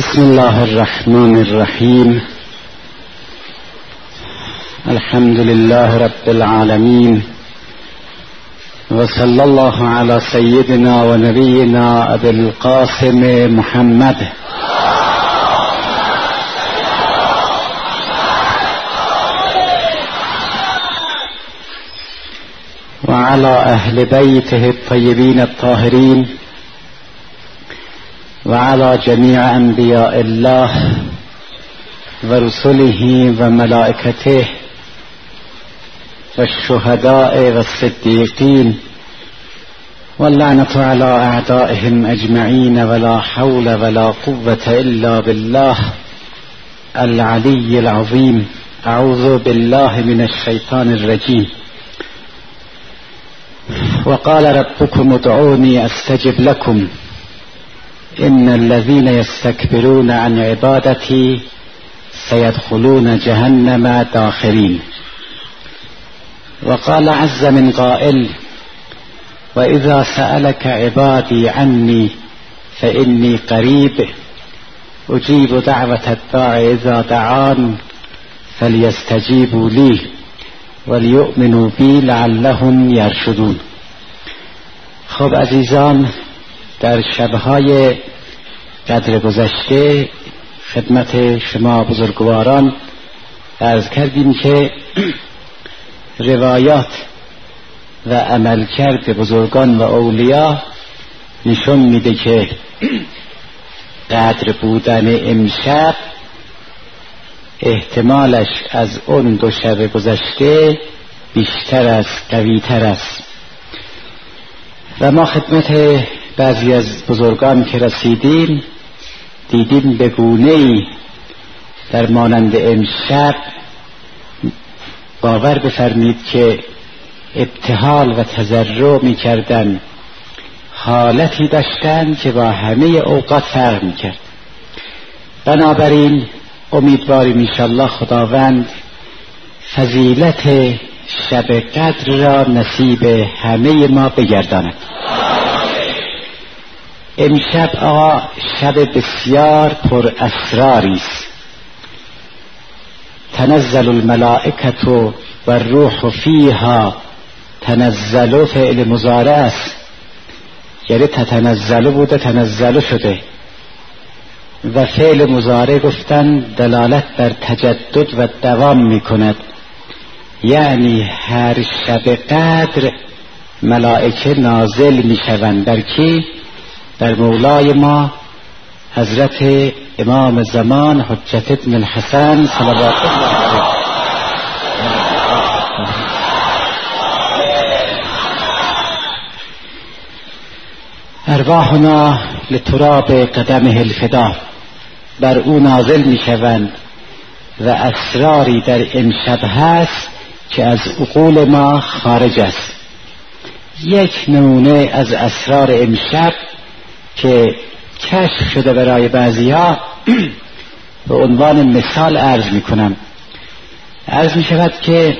بسم الله الرحمن الرحيم. الحمد لله رب العالمين. وصلى الله على سيدنا ونبينا أبي القاسم محمد. وعلى أهل بيته الطيبين الطاهرين. وعلى جميع أنبياء الله ورسله وملائكته والشهداء والصديقين واللعنة على أعدائهم أجمعين ولا حول ولا قوة إلا بالله العلي العظيم. أعوذ بالله من الشيطان الرجيم. وقال ربكم ادعوني أستجب لكم. إن الذين يستكبرون عن عبادتي سيدخلون جهنم داخرين. وقال عز من قائل وإذا سألك عبادي عني فإني قريب أجيب دعوة الداع إذا دعان فليستجيبوا لي وليؤمنوا بي لعلهم يرشدون. خب عزیزان در شبهای قدر گذشته خدمت شما بزرگواران ارز کردیم که روایات و عملکرد بزرگان و اولیا نشون میده که قدر بودن امشب احتمالش از اون دو شب گذشته بیشتر است قویتر است. و ما خدمت بعضی از بزرگان که رسیدیم دیدیم به ای در مانند امشب باور بفرمید که ابتحال و تذرع می کردن حالتی داشتن که با همه اوقات فرق می کرد بنابراین امیدواریم انشالله خداوند فضیلت شب قدر را نصیب همه ما بگرداند. امشب آقا شب بسیار پر اسراری است. تنزل الملائکت و الروح فیها تنزل فعل مزارع است. یعنی تتنزل بوده تنزل شده. و فعل مزارع گفتن دلالت بر تجدد و دوام می کند یعنی هر شب قدر ملائکه نازل می شوند در کی؟ در مولای ما حضرت امام زمان حجت ابن الحسن صلوات الله ارواحنا لتراب قدمه الفدا. بر او نازل می شوند و اسراری در امشب هست که از عقول ما خارج است. یک نمونه از اسرار امشب که کشف شده برای بعضی ها به عنوان مثال عرض می کنم عرض می شود که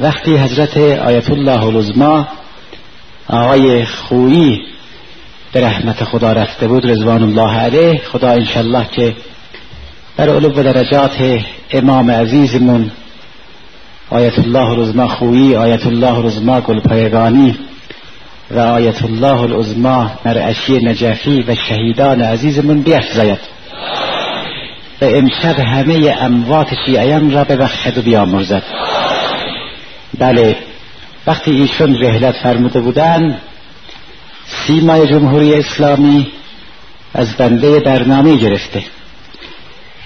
وقتی حضرت آیت الله العظما آقای خویی به رحمت خدا رفته بود رضوان الله علیه خدا انشالله که در علو درجات امام عزیزمون آیت الله العظما خویی آیت الله العظما گلپایگانی آیت الله العظما مرعشی نجفی و شهیدان عزیزمون بیفزاید. و امشب همه اموات شیعیان را ببخشد و بیامرزد. بله وقتی ایشون رهلت فرموده بودن سیمای جمهوری اسلامی از بنده برنامه گرفته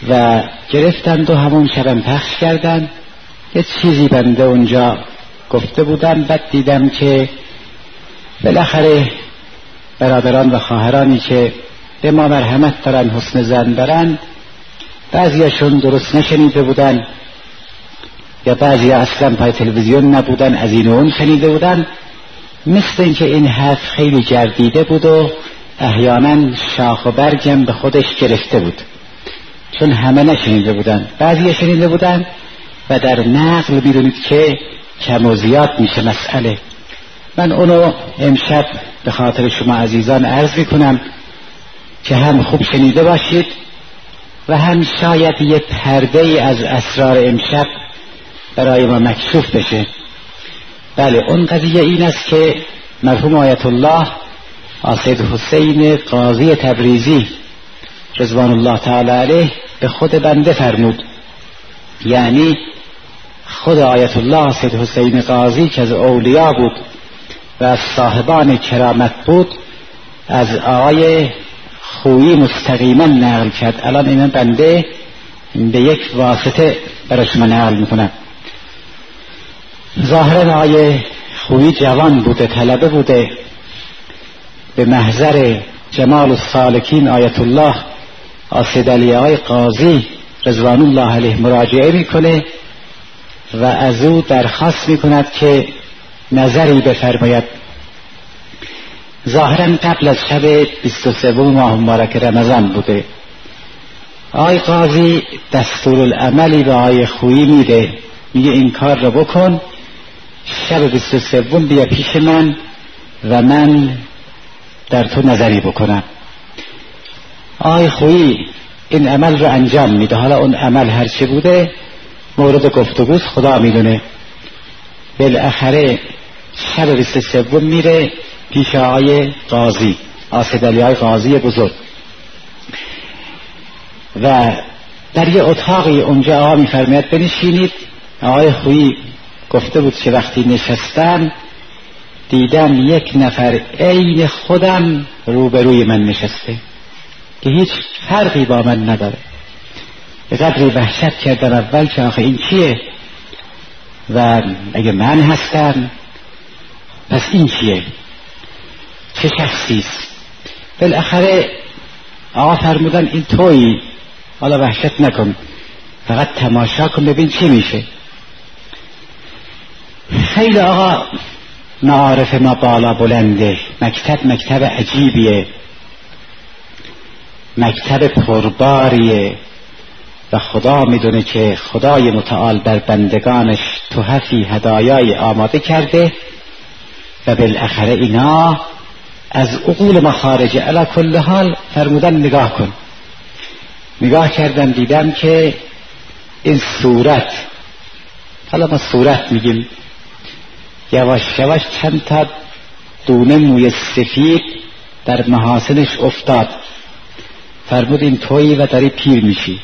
و گرفتند و همون شبم پخش کردن. یه چیزی بنده اونجا گفته بودن بعد دیدم که بالاخره برادران و خواهرانی که به ما مرحمت دارن حسن زن دارن بعضیشون درست نشنیده بودن یا بعضی اصلا پای تلویزیون نبودن از این اون شنیده بودن. مثل اینکه این حرف خیلی گردیده بود و احیانا شاخ و برگم به خودش گرفته بود. چون همه نشنیده بودن. بعضی شنیده بودن و در نقل بیدونید که کم و زیاد میشه مسئله. من اونو امشب به خاطر شما عزیزان عرض می‌کنم که هم خوب شنیده باشید و هم شاید یه پرده از اسرار امشب برای ما مکشوف بشه. بله اون قضیه این است که مرحوم آیت الله آسید حسین قاضی تبریزی رضوان الله تعالی علیه به خود بنده فرمود. یعنی خود آیت الله سید حسین قاضی که از اولیا بود. و از صاحبان کرامت بود از آقای خویی مستقیما نقل کرد. الان این بنده به یک واسطه برای شما نقل می‌کنم. ظاهرا آقای خویی جوان بوده طلبه بوده. به محضر جمال السالکین آیت الله آسید علی آقای قاضی رضوان الله علیه مراجعه می‌کنه و از او درخواست می‌کند که نظری بفرماید. ظاهرا قبل از شب 23 ماه مبارک رمضان بوده. آی قاضی دستور العملی به آی خویی میده. میگه این کار رو بکن. شب 23 بیا پیش من و من در تو نظری بکنم. آی خویی این عمل رو انجام میده. حالا اون عمل هرچه بوده مورد گفتگوست خدا می‌دونه. بالاخره شب بیست سوم میره پیش آقای قاضی آسدلی های قاضی بزرگ. و در یه اتاقی اونجا آقا میفرماید بنشینید. آقای خویی گفته بود که وقتی نشستم دیدم یک نفر عین خودم روبروی من نشسته. که هیچ فرقی با من نداره. به قدری وحشت کردم اول که آخه این چیه و اگه من هستم پس این چیه چه شخصی است؟ بالاخره آقا فرمودن این تویی حالا وحشت نکن فقط تماشا کن ببین چی میشه. خیلی آقا معارف ما بالا بلنده مکتب مکتب عجیبیه. مکتب پرباریه. و خدا می‌دونه که خدای متعال در بندگانش توهفی هدایای آماده کرده. و بالاخره اینا از عقول ما خارجه علا کل حال فرمودن نگاه کن. نگاه کردم دیدم که این صورت حالا ما صورت میگیم. یواش یواش چند تا دونه موی سفید در محاسنش افتاد. فرمود این تویی و داری پیر میشی.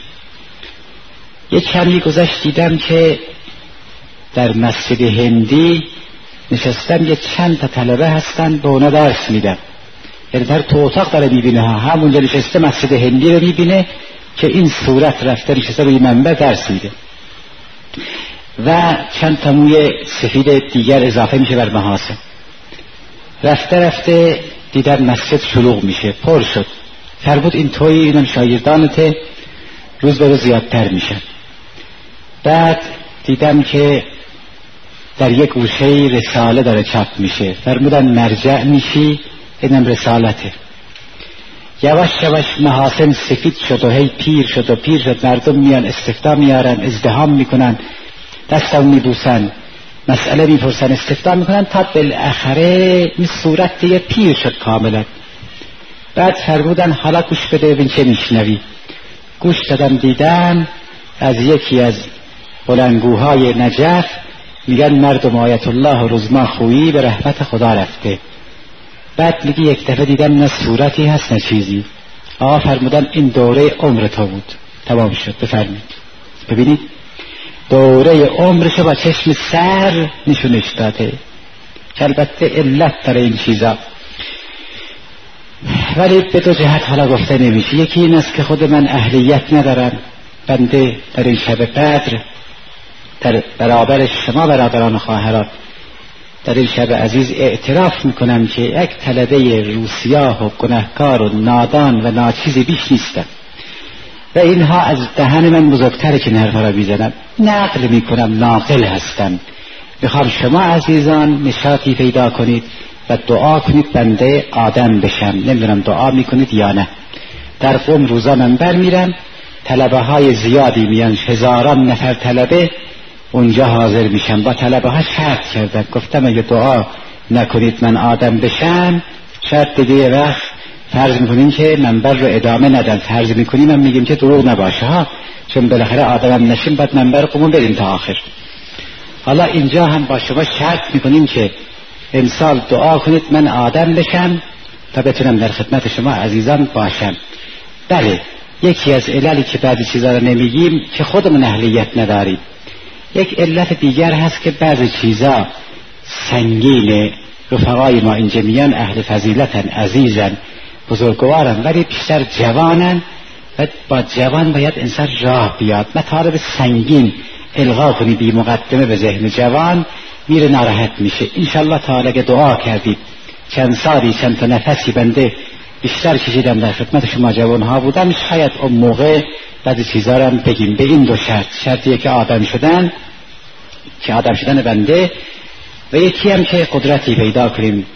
یه کمی گذشت دیدم که در مسجد هندی نشستم یه چند تا طلبه هستن به اونا درس میدن. یعنی در تو اتاق داره می‌بینه ها. همونجا نشسته مسجد هندی رو می‌بینه که این صورت رفته نشسته روی منبر درس میده. و چند تا موی سفید دیگر اضافه میشه بر محاسن. رفته رفته دیدم مسجد شلوغ میشه پر شد. فرمود این توی اینم شاگردانته. روز به روز زیادتر میشن بعد دیدم که در یک گوشه رساله داره چاپ میشه. فرمودن مرجع میشی اینم رسالته. یواش یواش محاسن سفید شد و هی پیر شد و پیر شد. مردم میان استفتا میارن ازدهام می‌کنن. دستم میبوسن. مسئله می‌پرسن استفتا می‌کنن. تا بالاخره این صورت یه پیر شد کاملا. بعد فرمودن حالا گوش بده ببین چه میشنوی. گوش دادم دیدن از یکی از بلنگوهای نجف میگن مردم آیت الله و خویی به رحمت خدا رفته. بعد میگه یک دفعه دیدم نه صورتی هست نه چیزی. آقا فرمودن این دوره عمر تو بود. تمام شد بفرمید ببینید دوره عمرش با چشم سر نشونش داده. که البته علت داره این چیزا. ولی به دو جهت حالا گفته نمیشه. یکی این است که خود من اهلیت ندارم. بنده در این شب بدر در برابر شما برادران خواهران. در این شب عزیز اعتراف می‌کنم که یک طلبه روسیاه و گنهکار و نادان و ناچیزی بیش نیستم. و اینها از دهن من بزرگتره که نرفا را می‌زنم. نقل می‌کنم ناقل هستم. می‌خوام شما عزیزان نشاطی پیدا کنید و دعا کنید بنده آدم بشم. نمی‌دونم دعا می‌کنید یا نه. در قوم روزا من بر میرم طلبه های زیادی میان. هزاران نفر طلبه اونجا حاضر میشم. با طلبه ها شرط کردم. گفتم اگه دعا نکنید من آدم بشم. شاید دیگه وقت فرض می‌کنیم که منبر رو ادامه ندن. فرض می‌کنیم هم میگیم که دروغ نباشه ها. چون بالاخره آدم نشیم باید منبر قومون بریم تا آخر. حالا اینجا هم با شما شرط می‌کنیم که امسال دعا کنید من آدم بشم تا بتونم در خدمت شما عزیزان باشم. بله یکی از عللی که بعضی چیزا رو نمیگیم که خودمون اهلیت نداریم. یک علت دیگر هست که بعضی چیزا سنگین رفقای ما اینجا میان اهل فضیلتن عزیزن بزرگوارن ولی بیشتر جوانن و با جوان باید انسان راه بیاد. مطالب سنگین الغا کنی بی مقدمه به ذهن جوان میره ناراحت میشه. انشالله تعالی اگه دعا کردید چند سالی چند تا نفسی بنده بیشتر کشیدم در خدمت شما جوان ها بودم شاید اون موقع بعد چیزا رو بگیم. به این دو شرط. شرطیه که آدم شدن که آدم شدن بنده و یکی هم که قدرتی پیدا کنیم.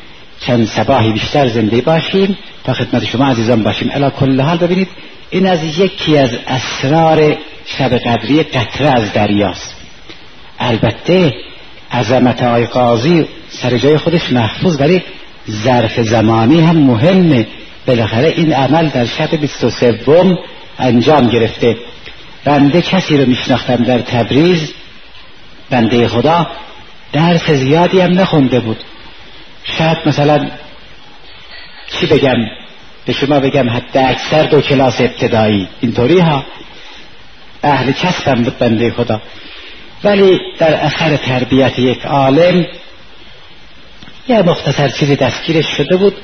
چند سباهی بیشتر زنده باشیم. تا خدمت شما عزیزان باشیم. الا کل حال ببینید این از یکی از اسرار شب قدری قطره از دریاست. البته عظمت آی قاضی سر جای خودش محفوظ ولی ظرف زمانی هم مهمه. بالاخره این عمل در شب 23 انجام گرفته. بنده کسی رو میشناختم در تبریز. بنده خدا درس زیادی هم نخونده بود. شاید مثلا چی بگم؟ به شما بگم حتی اکثر دو کلاس ابتدایی. اینطوری ها؟ اهل کسبم بود بنده خدا. ولی در اثر تربیت یک عالم یه مختصر چیزی دستگیرش شده بود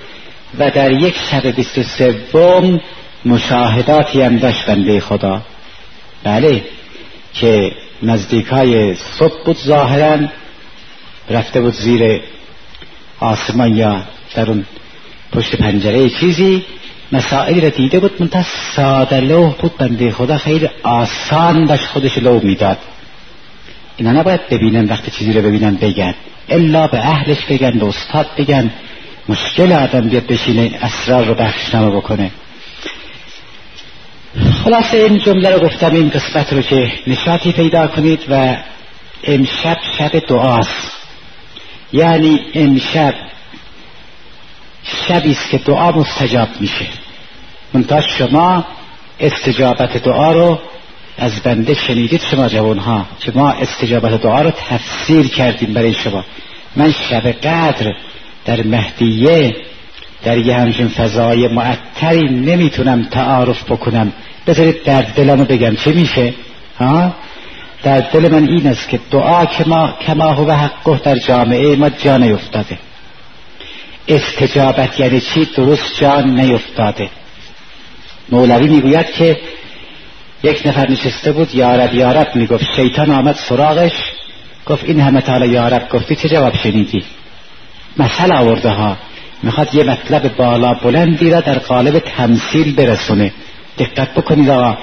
و در یک شب بیست و سوم مشاهداتی هم داشت بنده خدا. بله که نزدیکای صبح بود ظاهرا رفته بود زیر آسمان یا در اون پشت پنجره چیزی مسائلی را دیده بود منتها ساده لوح بود بنده خدا خیلی آسان داشت خودش لو می‌داد. اینا نباید ببینن وقتی چیزی رو ببینن بگن. الا به اهلش بگن به استاد بگن. مشکل آدم بیاد بشینه اسرار رو بخشنامه بکنه. خلاصه این جمله رو گفتم این قسمت رو که نشاطی پیدا کنید و امشب شب دعاست. یعنی امشب شبی است که دعا مستجاب میشه. منتها شما استجابت دعا رو از بنده شنیدید شما جوان ها که ما استجابت دعا رو تفسیر کردیم برای شما. من شب قدر در مهدیه در یه همچین فضای معطری نمی‌تونم تعارف بکنم. بذارید در دلمو بگم. چه میشه؟ ها؟ در دل من این است که دعا که ما کما هو حقه در جامعه ما جا نیفتاده. استجابت یعنی چی؟ درست جان نیفتاده. مولوی می‌گوید که یک نفر نشسته بود یارب یارب می‌گفت. شیطان آمد سراغش گفت این همه تالا یارب گفتی چه جواب شنیدی؟ مثل آورده ها می‌خواد یه مطلب بالا بلندی را در قالب تمثیل برسونه. دقت بکنید آقا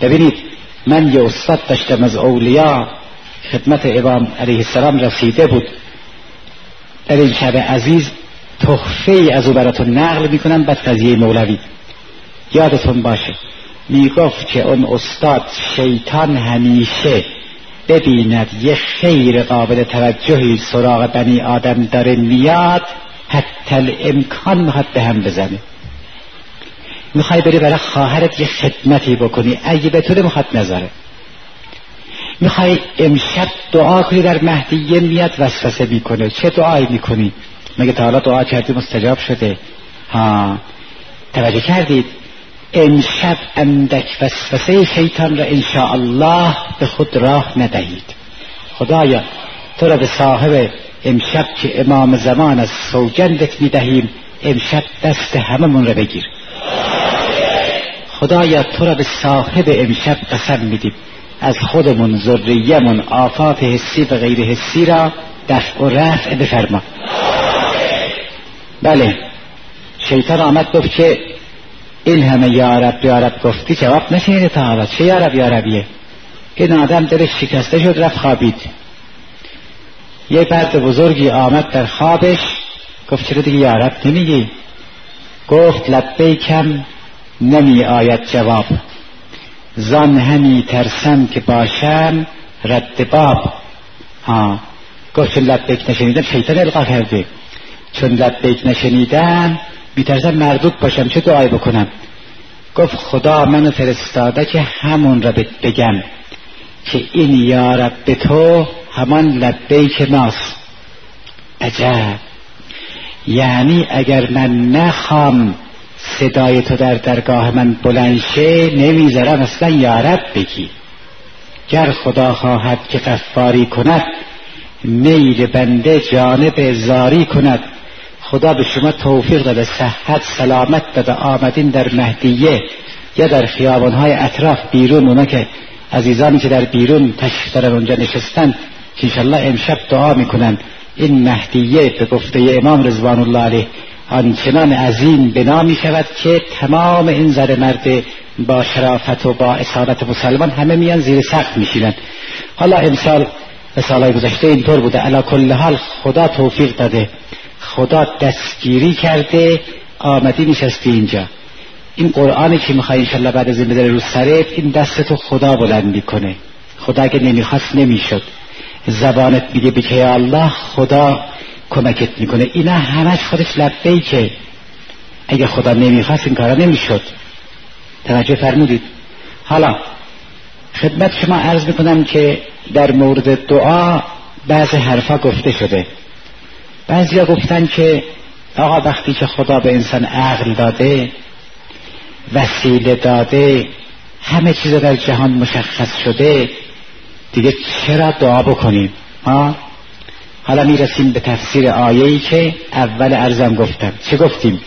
ببینید من یه استاد داشتم از اولیا خدمت امام علیه السلام رسیده بود. در این شب عزیز تخفه از او براتون نقل می‌کنم بعد قضیه مولوی. یادتون باشه می‌گفت که اون استاد شیطان همیشه ببیند یه خیر قابل توجهی سراغ بنی آدم داره میاد حتی امکان می‌خواد به هم بزنه. می‌خوای بری برای خواهرت یه خدمتی بکنی. اگه بتونه می‌خواد نذاره. می‌خوای امشب دعا کنی در مهدیه میاد وسوسه می‌کنه. چه دعایی می‌کنی؟ مگه تا حالا دعا کردی مستجاب شده. ها. توجه کردید؟ امشب اندک وسوسه شیطان را الله به خود راه ندهید. خدایا تو را به صاحب امشب که امام زمان از سوگندت می‌دهیم امشب دست هممون را بگیر. خدایا تو را به صاحب امشب قسم میدیم. از خودمون ذریمون آفات حسی و غیر حسی را دفع و رفع بفرما. بله. شیطان آمد گفت که این همه یارب یارب گفتی جواب نشینید تا حالا چه یارب یاربیه این آدم دلش شکسته شد رفت خوابید. یه برد بزرگی آمد در خوابش. گفت چرا دیگه یارب نمیگی؟ گفت لبیکم نمی آید جواب. زان همی ترسم که باشم رد باب. ها گفت چون لبیک نشنیدم شیطان القا کرده. چون لبیک نشنیدم میترسم مردود باشم چه دعای بکنم؟ گفت خدا منو فرستاده که همون را بگم که این یارب به تو همان لبیک ناس عجب. یعنی اگر من نخوام صدای تو در درگاه من بلند شه نمی‌ذارم اصلا یارب بگی. گر خدا خواهد که قفاری کند میل بنده جانب زاری کند. خدا به شما توفیق داده صحت سلامت داده آمدین در مهدیه یا در خیابانهای اطراف بیرون. اونا که عزیزانی که در بیرون دارن اونجا نشستن که انشالله امشب دعا می‌کنن. این مهدیه به گفته امام رضوان الله علیه آنچنان عظیم بنا می شود که تمام این زر مرد با شرافت و با اصالت مسلمان همه میان زیر سقف میشینن حالا امسال به سالهای گذشته اینطور بوده. علا کل حال خدا توفیق داده. خدا دستگیری کرده. آمدی نشستی اینجا. این قرآنی که می‌خوای انشالله بعد از این بداره رو سرت این دستتو خدا بلند می‌کنه. خدا اگه نمی‌خواست نمی‌شد. زبانت میگه بکه الله خدا کمکت می‌کنه. اینا همش خودش لبه که اگه خدا نمی‌خواست این کارا نمی‌شد. توجه فرمودید. حالا خدمت شما عرض می‌کنم که در مورد دعا بعض حرفا گفته شده. بعضیا گفتن که آقا وقتی که خدا به انسان عقل داده وسیله داده همه چیز در جهان مشخص شده دیگه چرا دعا بکنیم؟ آه؟ حالا می‌رسیم به تفسیر آیه‌ای که اول ارزم گفتم. چه گفتیم؟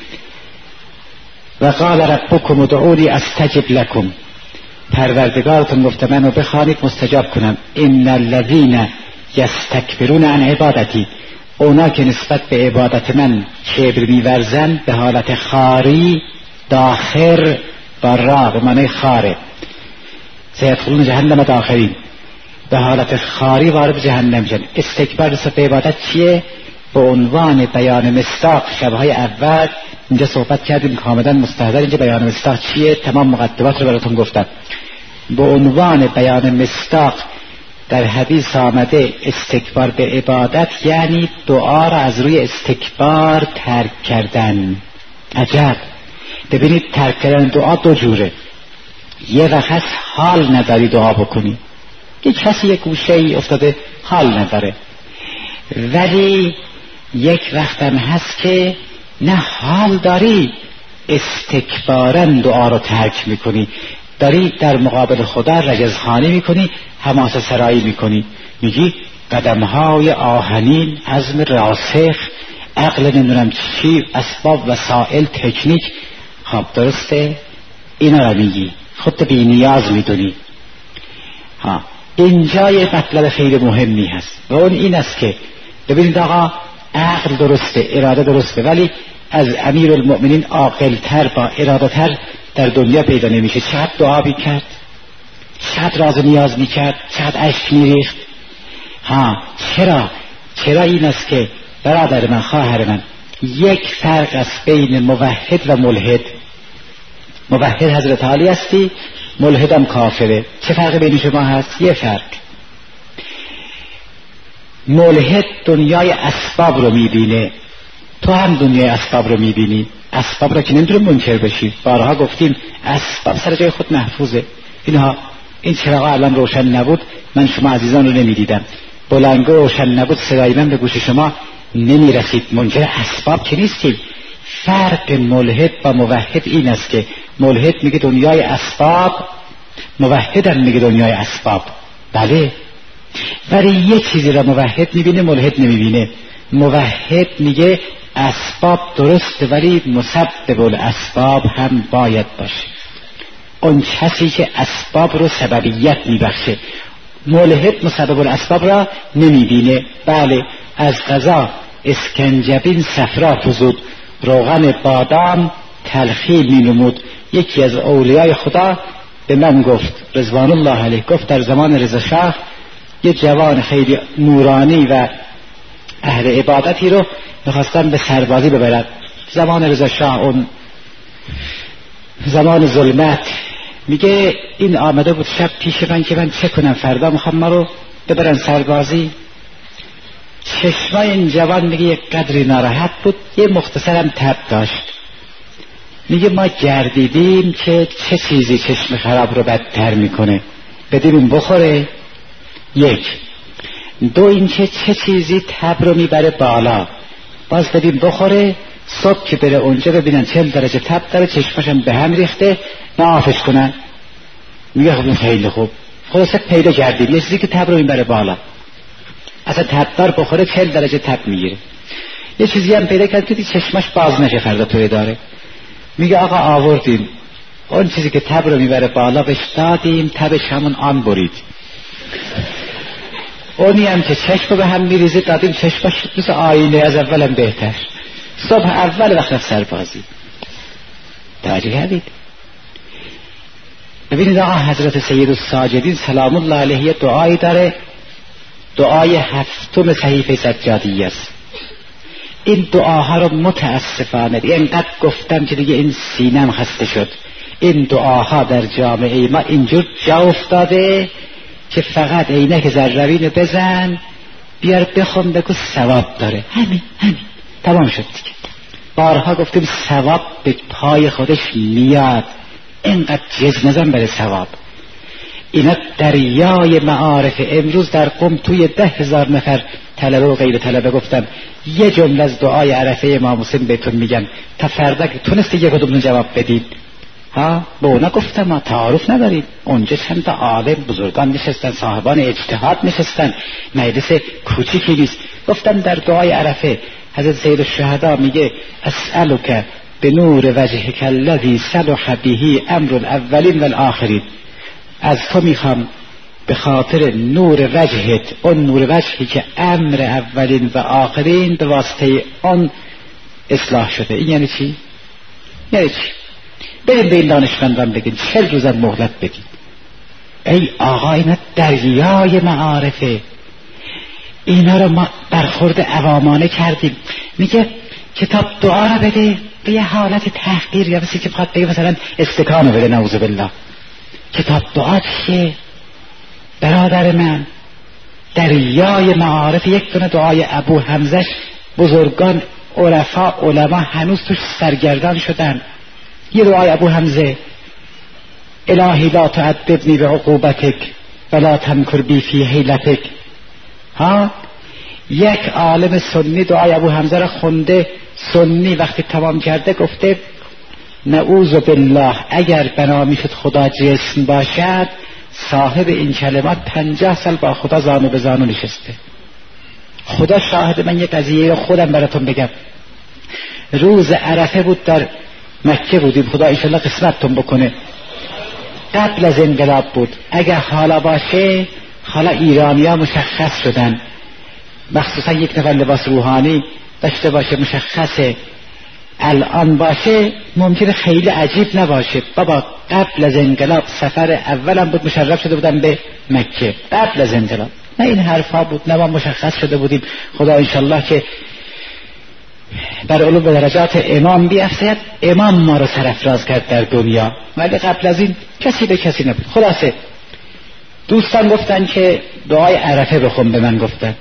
و قال ربکم ادعونی استجب لکم. پروردگارتون گفته منو بخوانید مستجاب کنم. ان الذین یستکبرون عن عبادتی. اونا که نسبت به عبادت من کبر میورزن به حالت خاری داخر با را به معنی خاره. سیدخلون جهنم داخرین به حالت خاری وارد جهنم شد. استکبار نسبت به عبادت چیه؟ به عنوان بیان مستاق شبهای اول اینجا صحبت کردیم کاملا مستحضر. اینجا بیان مستاق چیه؟ تمام مقدمات رو براتون گفتم. به عنوان بیان مستاق در حدیث آمده استکبار به عبادت یعنی دعا را از روی استکبار ترک کردن. عجب. ببینید ترک کردن دعا دو جوره. یه وقت حال نداری دعا بکنی. یه کسی یک گوشه ای افتاده حال نداره. ولی یک وقتم هست که نه حال داری استکبارن دعا رو ترک می‌کنی. داری در مقابل خدا رجزخانی می‌کنی حماسه سرایی می‌کنی. میگی قدمهای آهنین عزم راسخ عقل نمی‌دونم چی اسباب وسائل تکنیک. خب درسته؟ اینا رو میگی. خود بی نیاز می‌دونی. ها. اینجا یه مطلب خیلی مهمی هست. و اون این است که ببینید آقا عقل درسته اراده درسته ولی از امیر المؤمنین عاقلتر با ارادتر در دنیا پیدا نمیشه. چقدر دعا کرد چقدر راز نیاز می‌کرد؟ چقدر عشق میریخت؟ ها چرا؟ چرا این است که برادر من خواهر من یک فرق است بین موحد و ملحد؟ موحد حضرت عالی هستی ملحدم کافره. چه فرق بین شما هست؟ یه فرق. ملحد دنیای اسباب رو می‌بینه. تو هم دنیای اسباب رو می‌بینی. اسباب را که نمی‌تونه منکر بشی بارها گفتیم اسباب سر جای خود محفوظه. اینها این چراغ الان روشن نبود. من شما عزیزان رو نمی‌دیدم. بلنگو روشن نبود. صدای من به گوش شما نمی‌رسید. منکر اسباب که نیستیم. فرق ملحد با موحد این است که ملحد میگه دنیای اسباب موحد میگه دنیای اسباب. بله. ولی یه چیزی را موحد می‌بینه ملحد نمی‌بینه. موحد میگه اسباب درسته ولی مسبب الاسباب هم باید باشه. اون کسی که اسباب رو سببیت میبخشه. ملحد مسبب الاسباب را نمی‌بینه. بله از غذا اسکنجبین صفرا فزود. روغن بادام تلخی می نمود. یکی از اولیای خدا به من گفت رضوان الله علیه. گفت در زمان رضا شاه یه جوان خیلی نورانی و اهل عبادتی رو می‌خواستن به سربازی ببرد. زمان رضا شاه اون زمان ظلمت. میگه این آمده بود شب پیش من که من چه کنم؟ فردا می‌خوام ما رو ببرن سربازی. چشمای این جوان میگه یک قدری ناراحت بود یه مختصرم تب داشت. میگه ما گردیدیم که چه چیزی چشم خراب رو بدتر می‌کنه. بدیم اون بخوره. یک. دو اینکه چه چیزی تب رو می‌بره بالا. باز بدیم بخوره صبح که بره اونجا ببینن چل درجه تب داره چشمشم به هم ریخته نافش کنن. میگه خب خیلی خوب. خلاصه پیدا کردیم. یه چیزی که تب رو می‌بره بالا. اصلا تبدار بخوره چل درجه تب می‌گیره. یه چیزی هم پیدا کرد که چشمش باز نشه فردا توی داره. میگه آقا آوردیم. اون چیزی که تب رو می‌بره بالا بهش دادیم تبش همون آن برید. اونی هم که چشم به هم میریزه دادیم چشمش مثل آینه از اولم بهتر. صبح اول وقت سربازی توجه کردید؟ ببینید آقا حضرت سید الساجدین سلام الله علیه دعایی داره. دعای هفتم صحیفه سجادی است. این دعاها رو متاسفانه اینقدر گفتم که دیگه این سینم خسته شد. این دعاها در جامعه ما اینجور جا افتاده که فقط عینک زرروین بزن بیار بخون بگو ثواب داره. همین همین. تمام شد دیگه. بارها گفتیم ثواب به پای خودش میاد. اینقدر جز نزن بره ثواب. اینا دریای معارف امروز در قم توی ده هزار نفر طلبه و غیر طلبه گفتم. یه جمله از دعای عرفه امام حسین بهتون میگن تا فردا که تونستی یه کدوم جواب بدید. ها؟ به اونا گفتم ما تعارف ندارید اونجا چند تا عالم بزرگان نشستن صاحبان اجتهاد نشستن. مجلس کوچیکی نیست. گفتم در دعای عرفه حضرت سید الشهدا میگه اسألک به نور وجهک الذی صلح به امر الاولین والآخرین از تو می‌خوام به خاطر نور وجهت اون نور وجهی که امر اولین و آخرین به واسطه آن اصلاح شده این یعنی چی؟ یعنی چی؟ به این دانشمندان بگین چل روزم مهلت بگین ای آقا اینا دریای معارفه اینا رو ما برخورد عوامانه کردیم میگه کتاب دعا رو بده به یه حالت تحقیر یا مثل که بخواد بگه مثلا استکانو بده نعوذ بالله کتاب چیه برادر من دریای معارف یک دونه دعای ابو حمزش بزرگان عرفا علما هنوز توش سرگردان شدن. یه دعای ابو حمزه الهی لا تعدبنی به عقوبتک ولا تمکر بی فی حیلتک. ها؟ یک عالم سنی دعای ابو حمزه را خونده سنی وقتی تمام کرده گفته نعوذ بالله اگر بنا می‌شد خدا جسم باشد صاحب این کلمات پنجاه سال با خدا زانو به زانو نشسته. خدا شاهد من یه قضیه خودم براتون بگم. روز عرفه بود در مکه بودیم. خدا ایشالله قسمتتون بکنه. قبل از انقلاب بود. اگر حالا باشه حالا ایرانی ها مشخص شدن. مخصوصا یک نفر لباس روحانی داشته باشه مشخصه. الان باشه ممکنه خیلی عجیب نباشه. بابا قبل از انقلاب سفر اولم بود مشرف شده بودم به مکه. قبل از انقلاب. نه این حرفا بود نه ما مشخص شده بودیم. خدا انشالله که بر علوم به درجات امام بیافزاید امام ما رو سرفراز کرد در دنیا. ولی قبل از این کسی به کسی نبود. خلاصه دوستان گفتن که دعای عرفه بخون به من گفتن.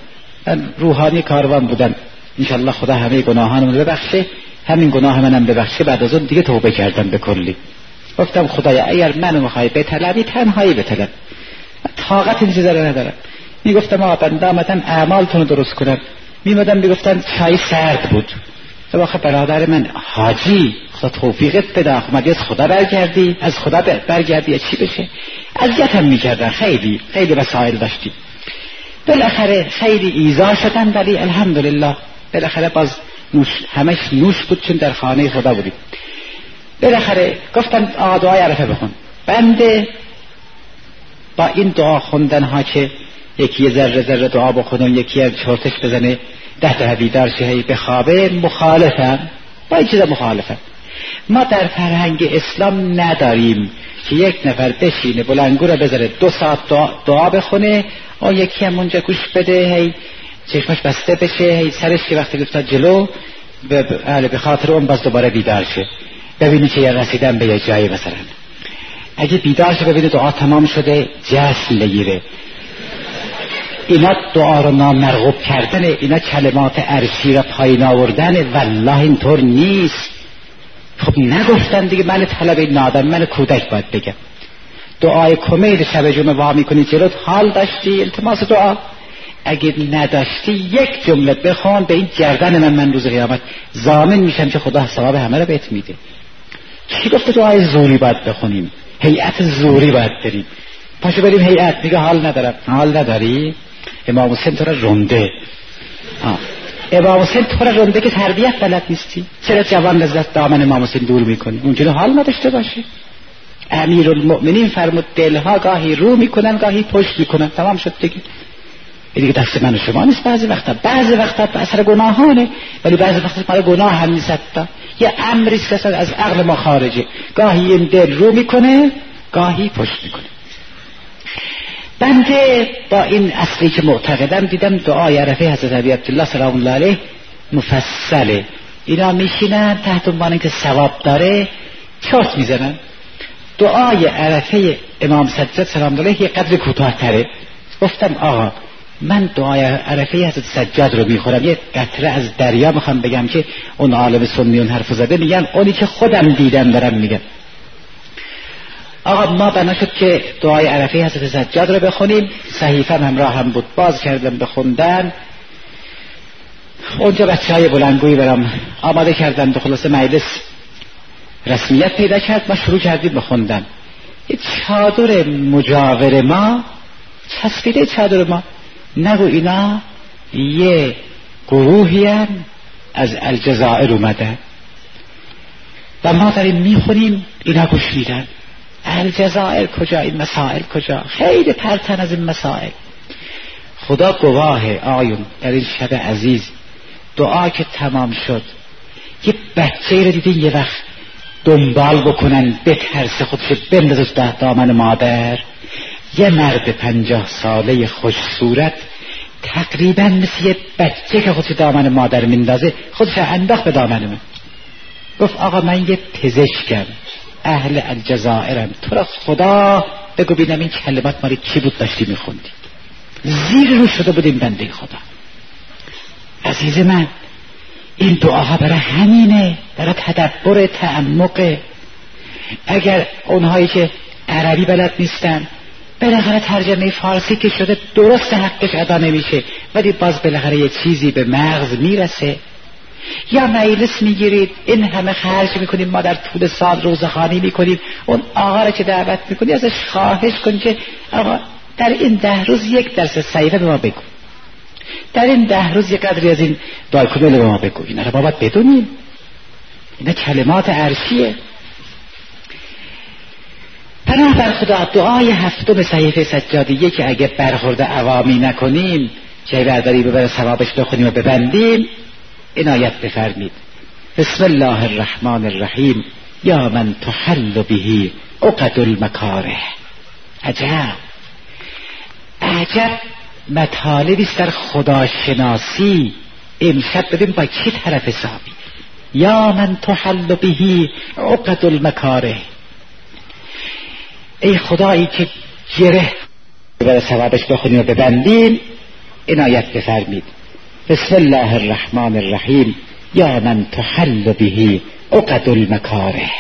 من روحانی کاروان بودم. انشالله خدا همه گناهانم ببخشه. همین گناه منم ببخشه بعد از اون دیگه توبه کردم به کلی. گفتم خدایا اگر منو می‌خوای بطلبی تنهایی بطلب. طاقت این چیزا رو ندارم. می‌گفتم آقا بنده آمدم اعمالتون درست کنم. میمدم می‌گفتن چای سرد بود. تو آخه برادر من حاجی خدا توفیقت بده آخه از خدا برگردی؟ از خدا برگردی چی بشه؟ اذیتم می‌کردن. خیلی خیلی وسایل داشتی بالاخره خیلی ایزا شدن ولی الحمدلله. بالاخره باز نوش همش نوش بود چون در خانه خدا بودیم بالاخره گفتن آقا دعای عرفه بخون. بنده با این دعا خوندن ها که یکی ذره ذره دعا بخونه یکی از چرتش بزنه ده ده بیدار شه به خوابه مخالفم. با این چیزا مخالفم. ما در فرهنگ اسلام نداریم که یک نفر بشینه بلنگو رو بذاره دو ساعت دعا, دعا بخونه آ یکی هم اونجا گوش بده هی چشمش بسته بشه هی سرش که وقتی گفتا جلو به, به خاطر اون باز دوباره بیدار شه. ببینی که یه رسیدن به یه جایی مثلا. اگه بیدار شه ببینی دعا تمام شده جسم بگیره. اینا دعا رو نامرغوب کردن اینا کلمات عرشی را پایین آوردن والله اینطور نیست. خب نگفتن دیگه من طلب این نادم من کودک باید بگم. دعای کمیل شب جمعه وا می‌کنی جلوت حال داشتی التماس دعا. اگه نداشتی یک جمله بخوان به این گردن من من روز قیامت زامن میشم که خدا ثواب همه رو بهت میده. کی گفته دعای زوری باید بخونیم؟ هیئت زوری باید بریم. پاشو بریم هیئت میگه حال ندارم. حال نداری؟ امام حسین تو را رنده امام حسین تو را رنده که تربیت بلد نیستی. چرا جوان لذت دامن امام حسین دور می‌کنی؟ اونجوری حال نداشته باشه امیر المؤمنین فرمود دلها گاهی رو می‌کنن گاهی پشت می‌کنن. تمام شد دیگه. دیگه دست من و شما نیست بعضی وقتا. بعضی وقتا به اثر گناهانه ولی بعضی وقتا مال گناه هم نیست یه امری است از عقل ما خارجه. گاهی این دل رو می‌کنه گاهی پشت می‌کنه. بنده با این اصلی که معتقدم دیدم دعای عرفه حضرت عبی عبدالله سلام الله علیه مفصله. اینا میشینن تحت عنوان که ثواب داره چرت می‌زنن. دعای عرفه امام سجاد سلام الله علیه یه قدر کوتاهتره. گفتم آقا من دعای عرفه حضرت سجاد رو می‌خورم. یه قطره از دریا می‌خوام بگم که اون عالم سنی اون حرف زده میگن اونی که خودم دیدم دارم میگم آقا ما بنا شد که دعای عرفه حضرت سجاد رو بخونیم. صحیفه همراه هم بود. باز کردم بخوندن اونجا بچه های بلنگوی برم آماده کردن به خلاصه مجلس رسمیت پیدا کرد. ما شروع کردیم بخوندن یه چادر مجاور ما چسبیده چادر ما. نگو اینا یه گروهی از الجزائر اومده و ما داریم می‌خونیم اینا گوش میدن. الجزائر کجا؟ این مسائل کجا؟ خیلی پرتن از این مسائل. خدا گواه آیون در این شب عزیز دعا که تمام شد. یه بچه رو دیدین یه وقت دنبال بکنن به ترس خودش بندازش ده دامن مادر. یه مرد پنجاه ساله خوش صورت تقریبا مثل یه بچه که خودش دامن مادر میندازه خودش انداخت به دامن من گفت آقا من یه پزشکم اهل الجزائرم. تو را خدا بگو بینم این کلمات ماری چی بود داشتی میخوندی. زیر رو شده بود این بنده خدا. عزیز من این دعاها برای همینه برای تدبر تعمق. اگر اونهایی که عربی بلد نیستن بالاخره ترجمه فارسی که شده درست حقش ادا نمیشه. ولی باز بالاخره یه چیزی به مغز می‌رسه. یا مجلس می‌گیرید این همه خرج می‌کنیم ما در طول سال روزخانی می‌کنیم. اون آقا را که دعوت می‌کنی ازش خواهش کن که آقا در این ده روز یک درس صحیفه به ما بگو. در این ده روز یک قدری از این دایکونل به ما بگو. اینا رو باید بدونیم. اینا کلمات عرشیه. پناه بر خدا دعای هفتم صحیفه سجادیه که اگه برخورد عوامی نکنیم چه برداری ببره ثوابش بخونیم و ببندیم عنایت بفرمید. بسم الله الرحمن الرحیم یا من تحل بهی عقد المکاره. عجب. عجب مطالبی است در خداشناسی. امشب ببین با کی طرف حسابی. یا من تحل بهی عقد المکاره. ای خدایی که گره. برای ثوابش بخونیم و ببندیم. عنایت بفرمید. بسم الله الرحمن الرحیم. یا من تحل بهی عقد المکاره.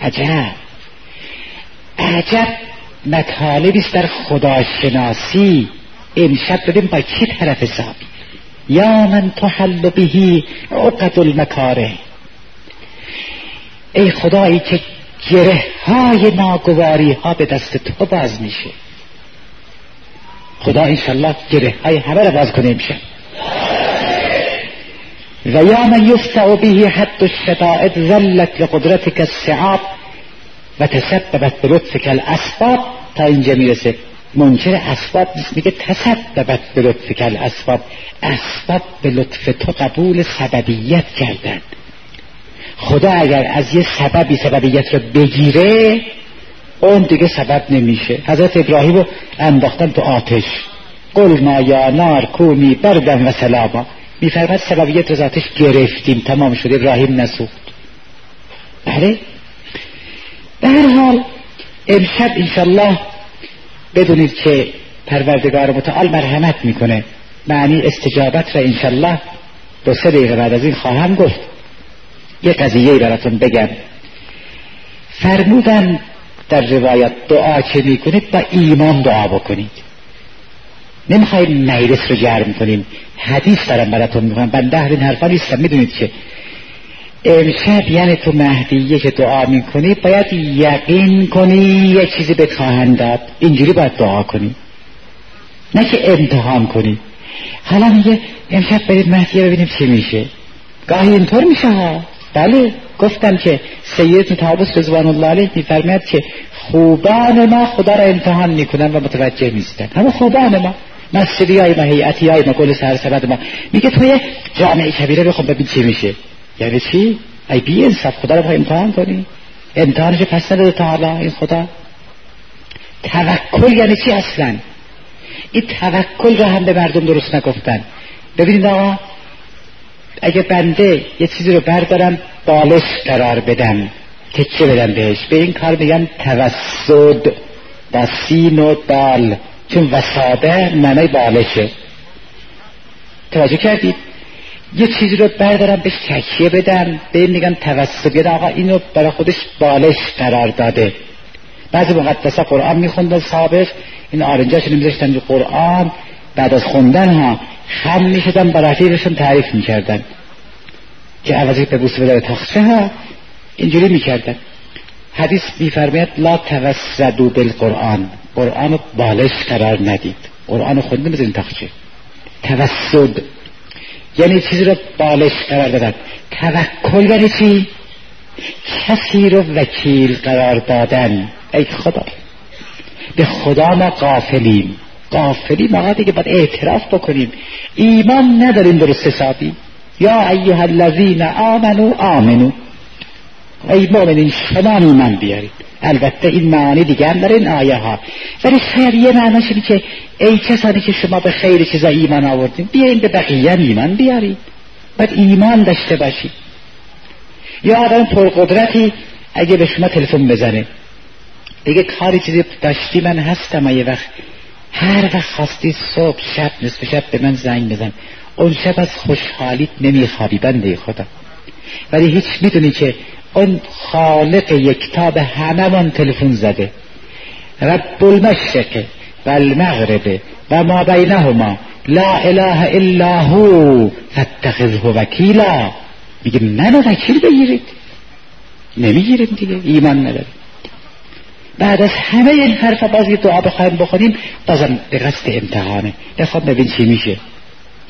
عجب. عجب. مطالبی است در خداشناسی. امشب ببین با کی طرف حسابی؟ یا من تحل بهی عقد المکاره. ای خدایی که گره. های ناگواری ها به دست تو باز میشه. خدا انشالله گره های همه را باز کنه میشه و یا من یفتع به حد الشدائد ذلت لقدرتك السعاب و تسببت به لطفك الاسباب. تا اینجا می‌رسه. منکر اسباب نیست. میگه تسببت به لطفك الاسباب. اسباب به لطف تو قبول سببیت کردند. خدا اگر از یه سببی سببیت رو بگیره اون دیگه سبب نمیشه. حضرت ابراهیم رو انداختن تو آتش. قلنا یا نار کومی بردن و سلاما. میفرمد سببیت رو آتش گرفتیم. تمام شده ابراهیم نسوخت. بله. به هر حال امشب انشالله بدونید که پروردگار متعال مرحمت می‌کنه. معنی استجابت را انشالله دو سه دقیقه بعد از این خواهم گفت. یه قضیه براتون بگم. فرمودن در روایت دعا که می‌کنید با ایمان دعا بکنید. نمی‌خوایم مجلس رو جرم کنیم. حدیث دارم براتون می‌کنم بنده اهل این حرفا نیستم. می‌دونید که امشب یعنی تو مهدیه که دعا می‌کنی باید یقین کنی یه چیزی به خواهند داد. اینجوری باید دعا کنی. نه که امتحان کنی. حالا میگه امشب برید مهدیه ببینیم چی میشه. گاهی اینطور میشه ها. بله گفتم که سید متابس رضوان الله علیه میفرماید که خوبان ما خدا را امتحان می‌کنن و متوجه نیستن همه خوبان ما مسجدی های ما هیئتی های ما گل سرسبد ما. میگه توی جامعه کبیره بخون ببین چی میشه. یعنی چی؟ ای بی انصاف خدا رو امتحان کنی. امتحانش پس نداده تا حالا این خدا. توکل یعنی چی اصلا؟ این توکل رو هم به مردم درست نگفتن. ببینید آقا اگه بنده یه چیزی رو بردارم بالش قرار بدم. تکه بدم بهش. به این کار میگن توسد. با سین و دال چون وساده معنی بالشه. توجه کردید؟ یه چیزی رو بردارم بهش تکیه بدم. به این میگن توسط یه آقا اینو برای خودش بالش قرار داده. بعضی مقدسه قرآن میخوندن سابق این آرنجاش نمیذاشتن قرآن. بعد از خوندن ها خم می‌شدن برای رفیقشون تعریف می‌کردن. که عوضی به بوسه بداره تخشه ها اینجوری می‌کردن. حدیث میفرماید لا توسدو بالقرآن. قرآن بالش قرار ندید. قرآن خونده بزنید تخشه توسد. یعنی چیزی رو بالش قرار دادن. توکل یعنی چی؟ کسی رو وکیل قرار دادن. ای خدا. به خدا ما قافلیم قافلیم آقا دیگه باید اعتراف بکنیم. ایمان نداریم درست حسابی یا ایها الذین آمنو آمنو ای مؤمنین شما ایمان بیارید. البته این معانی دیگه هم این آیه ها ولی خیر یه معناش که ای کسانی که شما به خیر چیزا ایمان آوردین بیاین به بقیه ایمان بیارید. باید ایمان داشته باشید. یا آدم پرقدرتی اگه به شما تلفن بزنه. بگه کاری چیزی داشتی من هستم یه وقت هر وقت خواستی صبح شب نصف شب به من زنگ بزن. اون شب از خوشحالیت نمیخوابی بنده خدا. ولی هیچ می‌دونی که اون خالق یکتا به همه من تلفن زده. رب المشرق و المغرب و ما بینهما. لا اله الا هو. فاتخذه وکیلا. میگه منو وکیل بگیرید. نمی‌گیریم دیگه. ایمان نداره بعد از همه این حرف باز یه دعا بخوایم بخونیم بازم به قصد امتحانه. بخواب ببین چی میشه.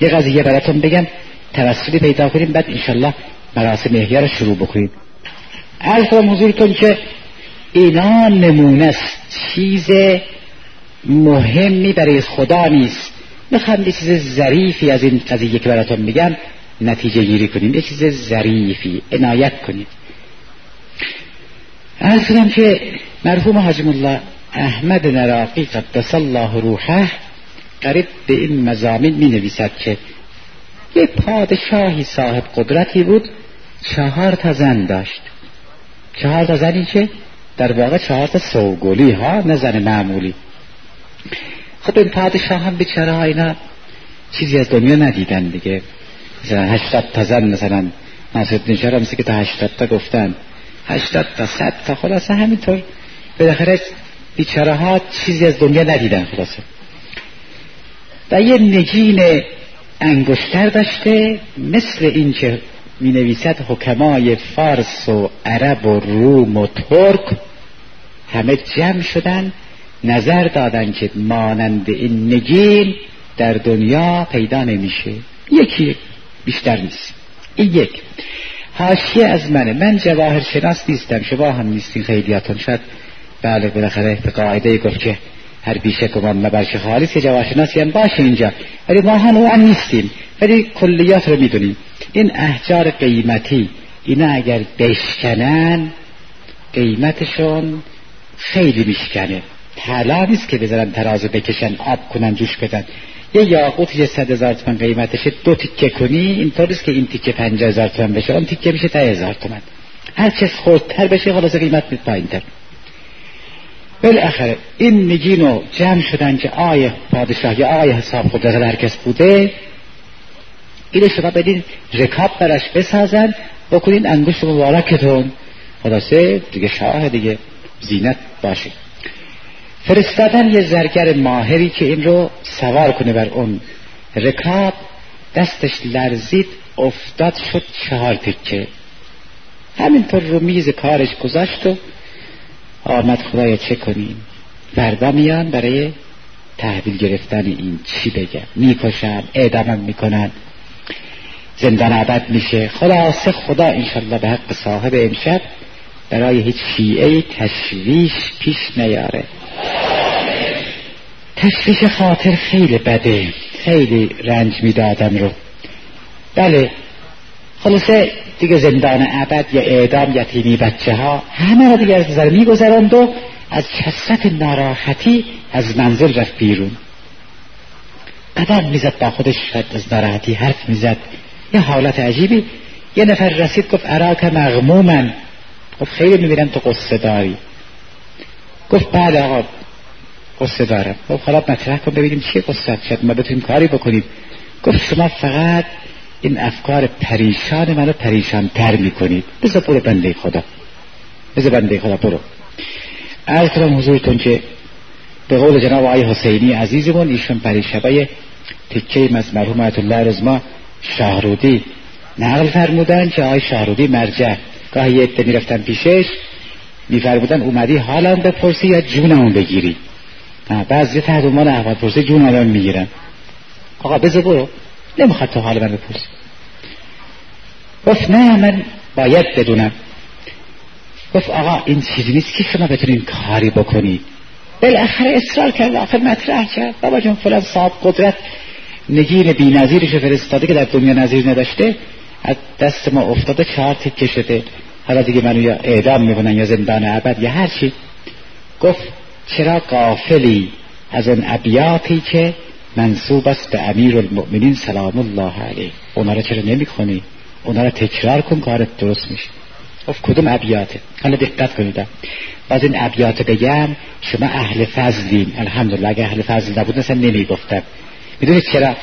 یه قضیه براتون بگم. توسلی پیدا کنیم بعد انشالله مراسم احیا رو شروع بکنیم. عرض کنم حضورتون که اینا نمونه است. چیز مهمی برای خدا نیست. می‌خوام یه چیز ظریفی از این قضیه که براتون میگم نتیجه گیری کنیم. یه چیز ظریفی عنایت کنیم. عرض کنم که مرحوم حاجم الله احمد نراقی قدس الله روحه قریب به این مزامین می نویسد که یه پادشاهی صاحب قدرتی بود چهار تا زن داشت. چهار تا زنی که در واقع چهار تا سوگلی ها نه زن معمولی. خب این پادشاه هم بیچاره ها اینا چیزی از دنیا ندیدن دیگه. مثلا هشتاد تا زن مثلا ناصر نشار مثل که تا هشتاد تا گفتن. هشتاد تا صد تا خلاصه همینطور. بالاخره بیچاره ها چیزی از دنیا ندیدن خلاصه. و یه نگین انگشتر داشته مثل این که می نویسد حکمای فارس و عرب و روم و ترک. همه جمع شدن نظر دادن که مانند این نگین در دنیا پیدا نمیشه. یکی بیشتر نیست. این یک. حاشیه از منه. من جواهر شناس نیستم. شما هم نیستین خیلیاتون. شاید بله بالاخره به قاعده گفت که هر بیشه کمان مبرش خالص که جواهر شناسی هم باشه اینجا. ولی ما هم نیستیم. ولی کلیات رو می‌دونیم. این احجار قیمتی اینا اگر بشکنن قیمتشون خیلی میشکنه. طلا نیست که بذارن ترازو بکشن آب کنن جوش بدن. یه یاقوت یه صد هزار تومن قیمتشه دو تیکه کنی اینطور نیست که این تیکه پنجه هزار تومن بشه. اون تیکه میشه ده هزار تومن. هر چه خودتر بشه خلاص قیمت میت پایین تر بالاخره این نگینو جمع شدن که آیه پادشاه یا آیه حساب خود هر کس بوده اینو شما بدین رکاب برش بسازن بکنین انگشت مبارکتون خلاصه دیگه شاه دیگه زینت باشه. فرستادن یه زرگر ماهری که این رو سوار کنه بر اون رکاب دستش لرزید افتاد شد چهار تکه. همینطور رو میز کارش گذاشت و آمد خدایا چه کنیم؟ فردا میان برای تحویل گرفتن این چی بگم؟ می‌کشن اعدامم می‌کنن. زندان عبد میشه. خلاصه خدا انشالله به حق صاحب امشب برای هیچ شیعه تشویش پیش نیاره. تشویش خاطر خیلی بده. خیلی رنج میده آدم رو. بله. خلاصه دیگه زندان عبد یا اعدام یتیمی بچه ها همه را دیگه از نظر میگذرند و از کسرت ناراحتی از منزل رفت بیرون. قدم می‌زد با خودش شد از ناراحتی حرف می‌زد. یه حالت عجیبی. یه نفر رسید گفت اراک مغمومن گفت خیلی می‌بینم تو قصه داری گفت بعد آقا قصه دارم گفت حالا مطرح کن ببینیم چیه قصه. شد ما بتونیم کاری بکنیم. گفت شما فقط این افکار پریشان منو پریشان تر می‌کنید. بذار برو بنده خدا. بذار بنده خدا برو. عرض کنم حضورتون که به قول جناب آقای حسینی عزیزمون ایشون پریشبای تکه از مرحوم الله رزما شاهرودی نقل فرمودن که آقای شاهرودی مرجع. گاهی یه عده می‌رفتن پیشش میفرمودن اومدی حالا بپرسی یا جونمون بگیری. بعضی تحت احوال پرسی جون آدم می‌گیرن. آقا بذار برو. نمی‌خواد تو حال من بپرسی. گفت نه من باید بدونم. گفت آقا این چیزی نیست که شما بتونین کاری بکنید بالاخره اصرار کرد آخر مطرح کرد. بابا جون فلان صاحب قدرت نگین بی نظیرش فرستاده که در دنیا نظیر نداشته از دست ما افتاده چهار تکه شده. حالا دیگه منو یا اعدام می‌کنن یا زندان عبد یا هر چی. گفت چرا قافلی از اون ابیاتی که منصوب است به امیر المؤمنین سلام الله علیه. اونا رو چرا نمی‌خونی؟ اونا رو تکرار کن کارت درست میشه. گفت کدوم ابیاته؟ حالا دقت کنید. باز این ابیات بگم شما اهل فضلین. الحمدلله اگه اهل فضل نبود مثلا نمی‌گفتم. می‌دونید چرا؟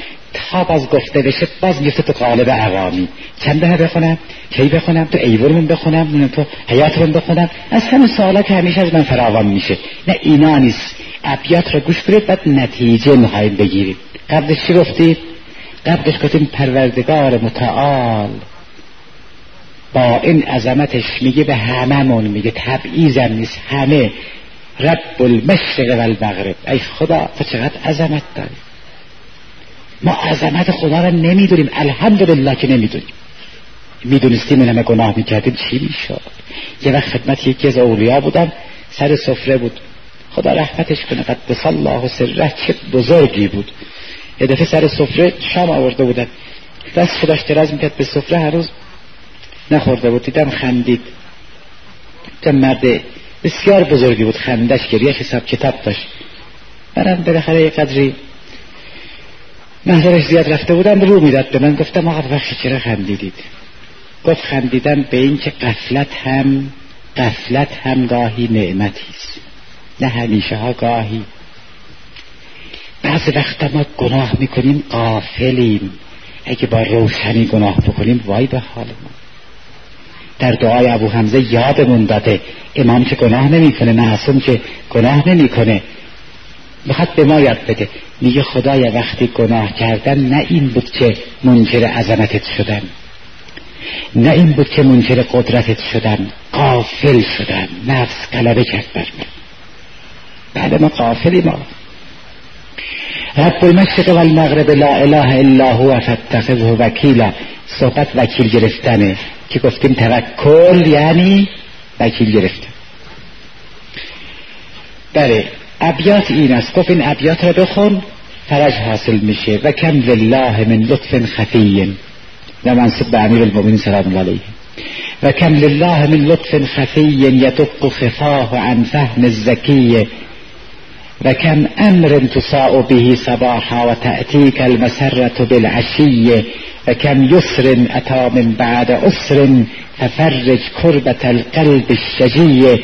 تا باز گفته بشه باز میفته تو قالب عوامی چند ده بخونم؟ کی بخونم؟ تو ایورمون بخونم؟ تو حیاتمون بخونم؟ از همین سوالات همیشه از من فراوان میشه. نه اینا نیست. ابیات رو گوش کنید بعد نتیجه می‌خواید بگیرید قبلش چی گفتید قبلش گفتیم پروردگار متعال. با این عظمتش میگه به هممون میگه تبعیزم نیست. همه. رب المشرق و المغرب ای خدا تو چقدر عظمت داری. ما عظمت خدا را نمی‌دونیم. الحمدلله که نمی‌دونیم. می‌دونستیم همه گناه می‌کردیم. چی می‌شد؟ یه وقت خدمت یکی از اولیا بودم سر سفره بود. خدا رحمتش کنه. قد الله سره. چه بزرگی بود. یه دفعه سر سفره شام آورده بودن. دست خودش دراز می‌کرد. به سفره هر روز نخورده بود. دیدم خندید. تا مرد بسیار بزرگی بود. خندش گریش حساب کتاب داشت. منم بالاخره یه قدری محضرش زیاد رفته بودم رو می‌داد به من. گفتم آقا بخشی چرا خندیدید؟ گفت خندیدم به این که قفلت هم قفلت هم گاهی نعمتی است. نه همیشه ها گاهی. بعض وقت ما گناه می‌کنیم قافلیم اگه با روشنی گناه بکنیم وای به حال ما. در دعای ابو حمزه یادمون داده امام که گناه نمی‌کنه معصوم که گناه نمی‌کنه. می‌خواد به ما یاد بده. میگه خدای وقتی گناه کردن نه این بود که منجر عظمتت شدن نه این بود که منجر قدرتت شدن قافل شدن نفس غلبه کرد بر من. بعد ما قافلی ما رب المشرق و المغرب لا اله الا هو فاتخذه وکیلا. صحبت وکیل گرفتنه که گفتیم توکل یعنی وکیل گرفتن. بله. ابیات این است گفت این ابیات را بخون فرج حاصل میشه و کم لله من لطف خفی و منصب به امیر المؤمنین سلام الله علیه و کم لله من لطف خفی یدق خفاه عن فهم الزکی و کم أمر تساء به صباحا و تأتیک المسرة بالعشی و کم یسر اتا من بعد عسر ففرج کربة القلب الشجی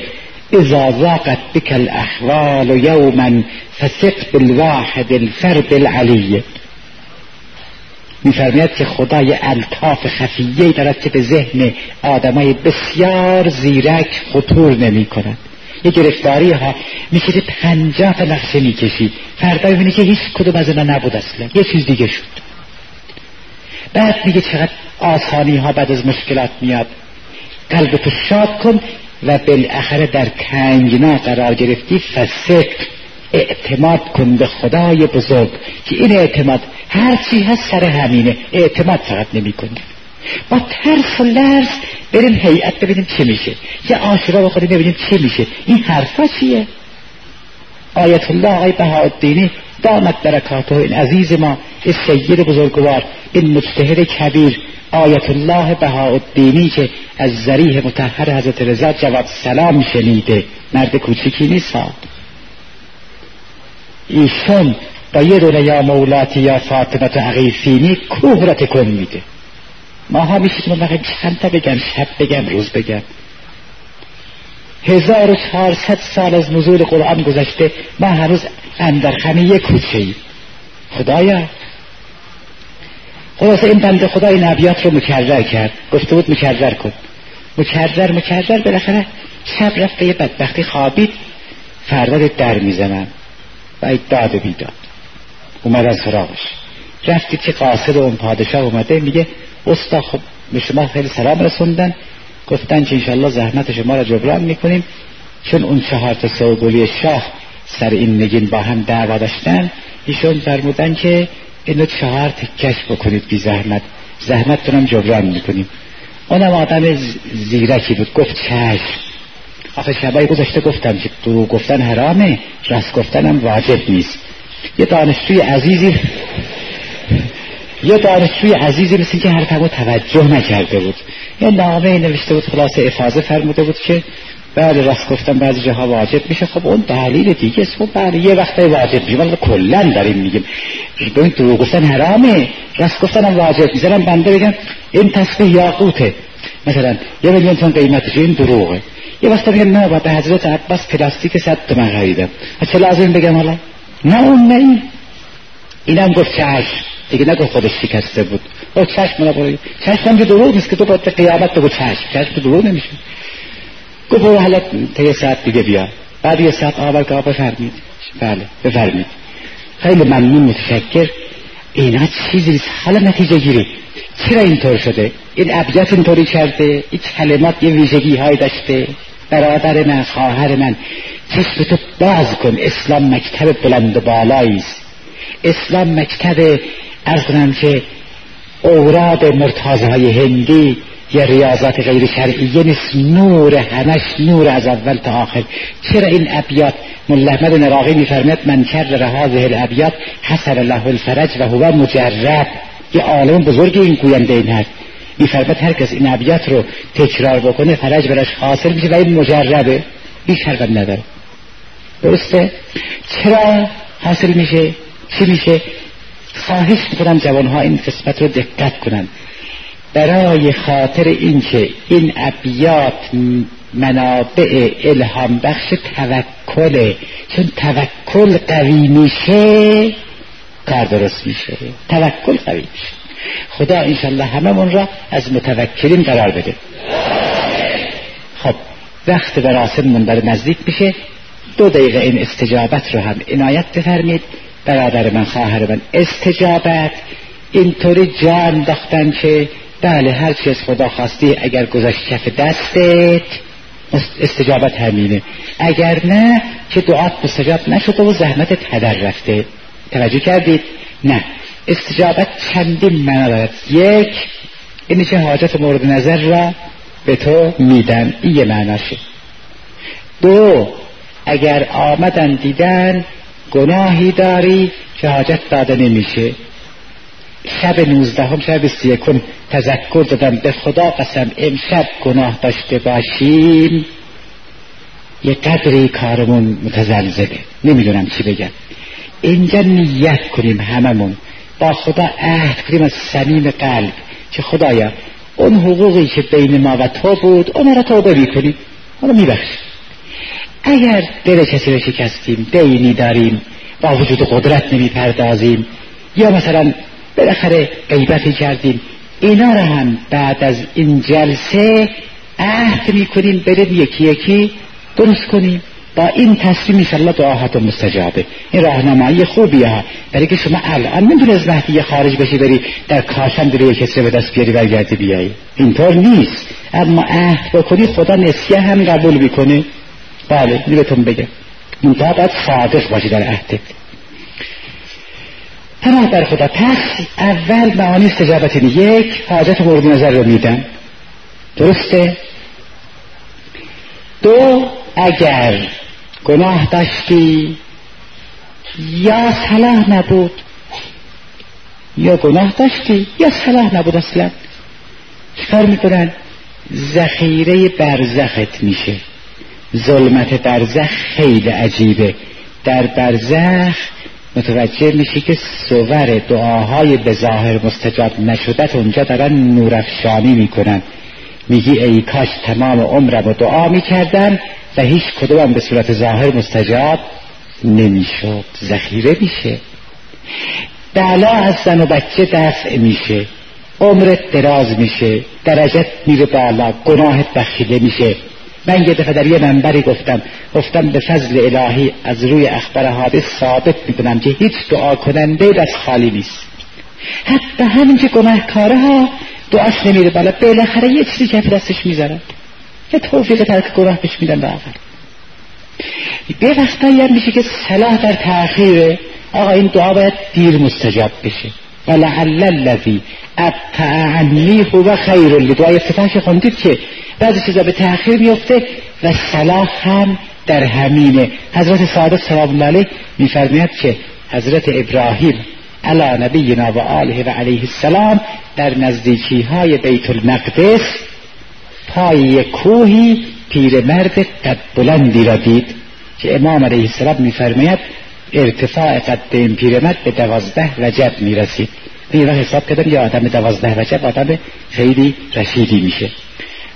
اذا ضاقت بك الاحوال يوما فثق بالواحد الفرد العلي. میفرماید که خدای الطاف خفیه دارد که به ذهن آدمای بسیار زیرک خطور نمی کند. یه گرفتاری ها میشه پنجاه تا نقشه می‌کشی. فردا می‌بینی که هیچ کدوم از اینا نبود اصلا. یه چیز دیگه شد. بعد میگه چقدر آسانی ها بعد از مشکلات میاد. قلب تو شاد کن و بالاخره در تنگنا قرار گرفتی فسق اعتماد کن به خدای بزرگ که این اعتماد هر چی هست سر همینه اعتماد فقط نمی کنی با ترس و لرز بریم هیئت ببینیم چی میشه. یه آشرا بخوریم ببینیم چی میشه. این حرفا چیه؟ آیت الله آقای بهاءالدینی دامت برکاته. این عزیز ما این سید بزرگوار این مجتهد کبیر آیت الله بهاءالدینی که از ذریح متحر حضرت رضا جواب سلام شنیده. مرد کوچیکی نیست ایشون با یه دونه یا مولاتی یا فاطمت عقیفینی کوه را تکن میده. ما ها میشه که من چند تا بگم شب بگم روز بگم. هزار و چهارصد سال از نزول قرآن گذشته ما هنوز اندرخم یک کوچه ای خدایا. خلاصه این بنده خدا این ابیات رو مکرر کرد. گفته بود مکرر کن. مکرر مکرر بالاخره شب رفت به یه بدبختی خوابید. فردا در می‌زنم و داد بیداد. از سراغش. رفتی که قاصد اون پادشاه اومده میگه استا خب به شما خیلی سلام رسوندن. گفتن که انشالله زحمت شما را جبران می‌کنیم چون اون چهار تا سوگلی شاه سر این نگین با هم دعوا داشتن ایشون فرمودن که اینو چهار تکش بکنید بی زحمت. زحمت تونم جبران می‌کنیم. اونم آدم زیرکی بود گفت چشم. آخه شبایی گذاشته گفتم که دروغ گفتن حرامه راست گفتنم واجب نیست. یه دانشجوی عزیزی یه دانشجوی عزیزی مثل که حرفمو توجه نکرده بود. یه نامه نوشته بود خلاصه افاظه فرموده بود که بعد راست گفتن بعضی جاها واجب میشه. خب اون دلیل دیگه است. خب بعد یه وقت واجب میشه. ولی کلا داریم میگیم. این دروغ گفتن حرامه. راست گفتن هم واجب. می‌ذارم بنده بگم این تصفیه یاقوته. مثلا یه میلیون تون قیمتش این دروغه. یه وقت بگم نه به حضرت عباس پلاستیک صد تومن خریدم چه لازم بگم حالا؟ نه اون نه این. اینم گفت چشم دیگه نگو خودش شکسته بود. او چشم برای چشم که دروغ نیست که تو باید قیامت بگو چشم. چشم که دروغ نمیشه. گفت برو حالا تا یه ساعت دیگه بیا بعد یه ساعت آور که بفرمید بله بفرمید. خیلی ممنون متشکر. اینا چیزی نیست. حالا نتیجه گیری. چرا اینطور شده؟ این ابیات اینطوری کرده؟ این کلمات یه ویژگی های داشته؟ برادر من خواهر من. چشم تو باز کن. اسلام مکتب بلند بالایی است. اسلام مکتب ارز کنم که اوراد مرتازهای هندی یا ریاضات غیر شرعیه نیست نور همش نور از اول تا آخر. چرا این ابیات؟ ملا احمد نراقی میفرماید من کرر هذه الابیات حسر له الفرج و هو مجرب یه عالم بزرگ این گوینده این هست. میفرماید هر کس این ابیات رو تکرار بکنه فرج براش حاصل میشه و این مجربه هیچ حرکت نداره درسته؟ چرا حاصل میشه؟ چی میشه؟ خواهش می‌کنم جوانها این قسمت رو دقت کنن. برای خاطر اینکه این ابیات منابع الهام بخش توکله چون توکل قوی میشه کار درست میشه. توکل قوی میشه. خدا انشالله هممون را از متوکلین قرار بده. خب وقت مراسم بر نزدیک میشه. دو دقیقه این استجابت رو هم عنایت بفرمید برادر من خواهر من. استجابت. اینطوری جان انداختن که بله هر چی از خدا خواستی اگر گذاشت کف دستت استجابت همینه. اگر نه که دعات مستجاب نشده و زحمت هدر رفته. توجه کردید؟ نه. استجابت چندین معنا دارد؟ یک اینه که حاجت مورد نظر را به تو میدن. این یه معناشه. دو اگر آمدن دیدن گناهی داری که حاجت داده نمیشه. شب نوزدهم شب سی کن تذکر دادم. به خدا قسم امشب گناه داشته باشیم. یه قدری کارمون متزلزله. نمی‌دونم چی بگم. اینجا نیت کنیم هممون. با خدا عهد کنیم از صمیم قلب. که خدایا اون حقوقی که بین ما و تو بود اون را توبه می‌کنیم. اونو میبخشیم. اگر دل کسی رو شکستیم دینی داریم با وجود قدرت نمی‌پردازیم یا مثلا بالاخره غیبتی کردیم اینا رو هم بعد از این جلسه عهد می‌کنیم بریم یکی یکی درست کنیم. با این تصمیم ایشالله دعاهات مستجابه. این راهنمایی خوبیه ها. برای که شما الان نمی‌تونی از مهدی خارج بشی بری در کاشم داری کسی به دست بیاری برگردی بیایی. اینطور نیست. اما عهد بکنی خدا نسیه هم قبول می‌کنه. بله می بهتون بگم. منتها باید صادق باشی در عهدت پناه بر خدا پس اول معانی استجابت یک حاجت مورد نظر رو میدم درسته؟ دو اگر گناه داشتی یا صلاح نبود یا گناه داشتی یا صلاح نبود اصلا. چکار می‌کنن؟ ذخیره برزخت میشه. ظلمت برزخ خیلی عجیبه. در برزخ متوجه میشی که صور دعاهای به ظاهر مستجاب نشدت اونجا دارن نورافشانی می‌کنن. میگی ای کاش تمام عمرم و دعا می‌کردم و هیچ کدوم به صورت ظاهر مستجاب نمی‌شد. ذخیره میشه. بلا از زن و بچه دفع میشه. عمرت دراز میشه. درجت میره بالا. گناهت بخشیده میشه. من یه دفعه در یه منبری گفتم گفتم به فضل الهی از روی اخبار حادث ثابت می‌کنم که هیچ دعا کننده دست خالی نیست. حتی همین که گناهکاره ها دعاش نمیره بالا بالاخره یه چیزی که دستش یه توفیق ترک گناه بهش میدن به آخر. به وقتایی هم میشه که صلاح در تأخیره. آقا این دعا باید دیر مستجاب بشه. ولعل الذی ابتعنی هو خیر دعای افتتاح خوندید که بعضی چیزا به تأخیر میفته و صلاح هم در همینه. حضرت صادق سلام الله علیه میفرماید که حضرت ابراهیم علی نبینا و آله و علیه السلام در نزدیکی های بیت المقدس پای کوهی پیرمرد قد بلندی را دید که امام علیه السلام میفرماید ارتفاع قد این پیرمرد به دوازده وجب می‌رسید. این حساب کردم یه آدم دوازده وجب آدم خیلی رشیدی میشه.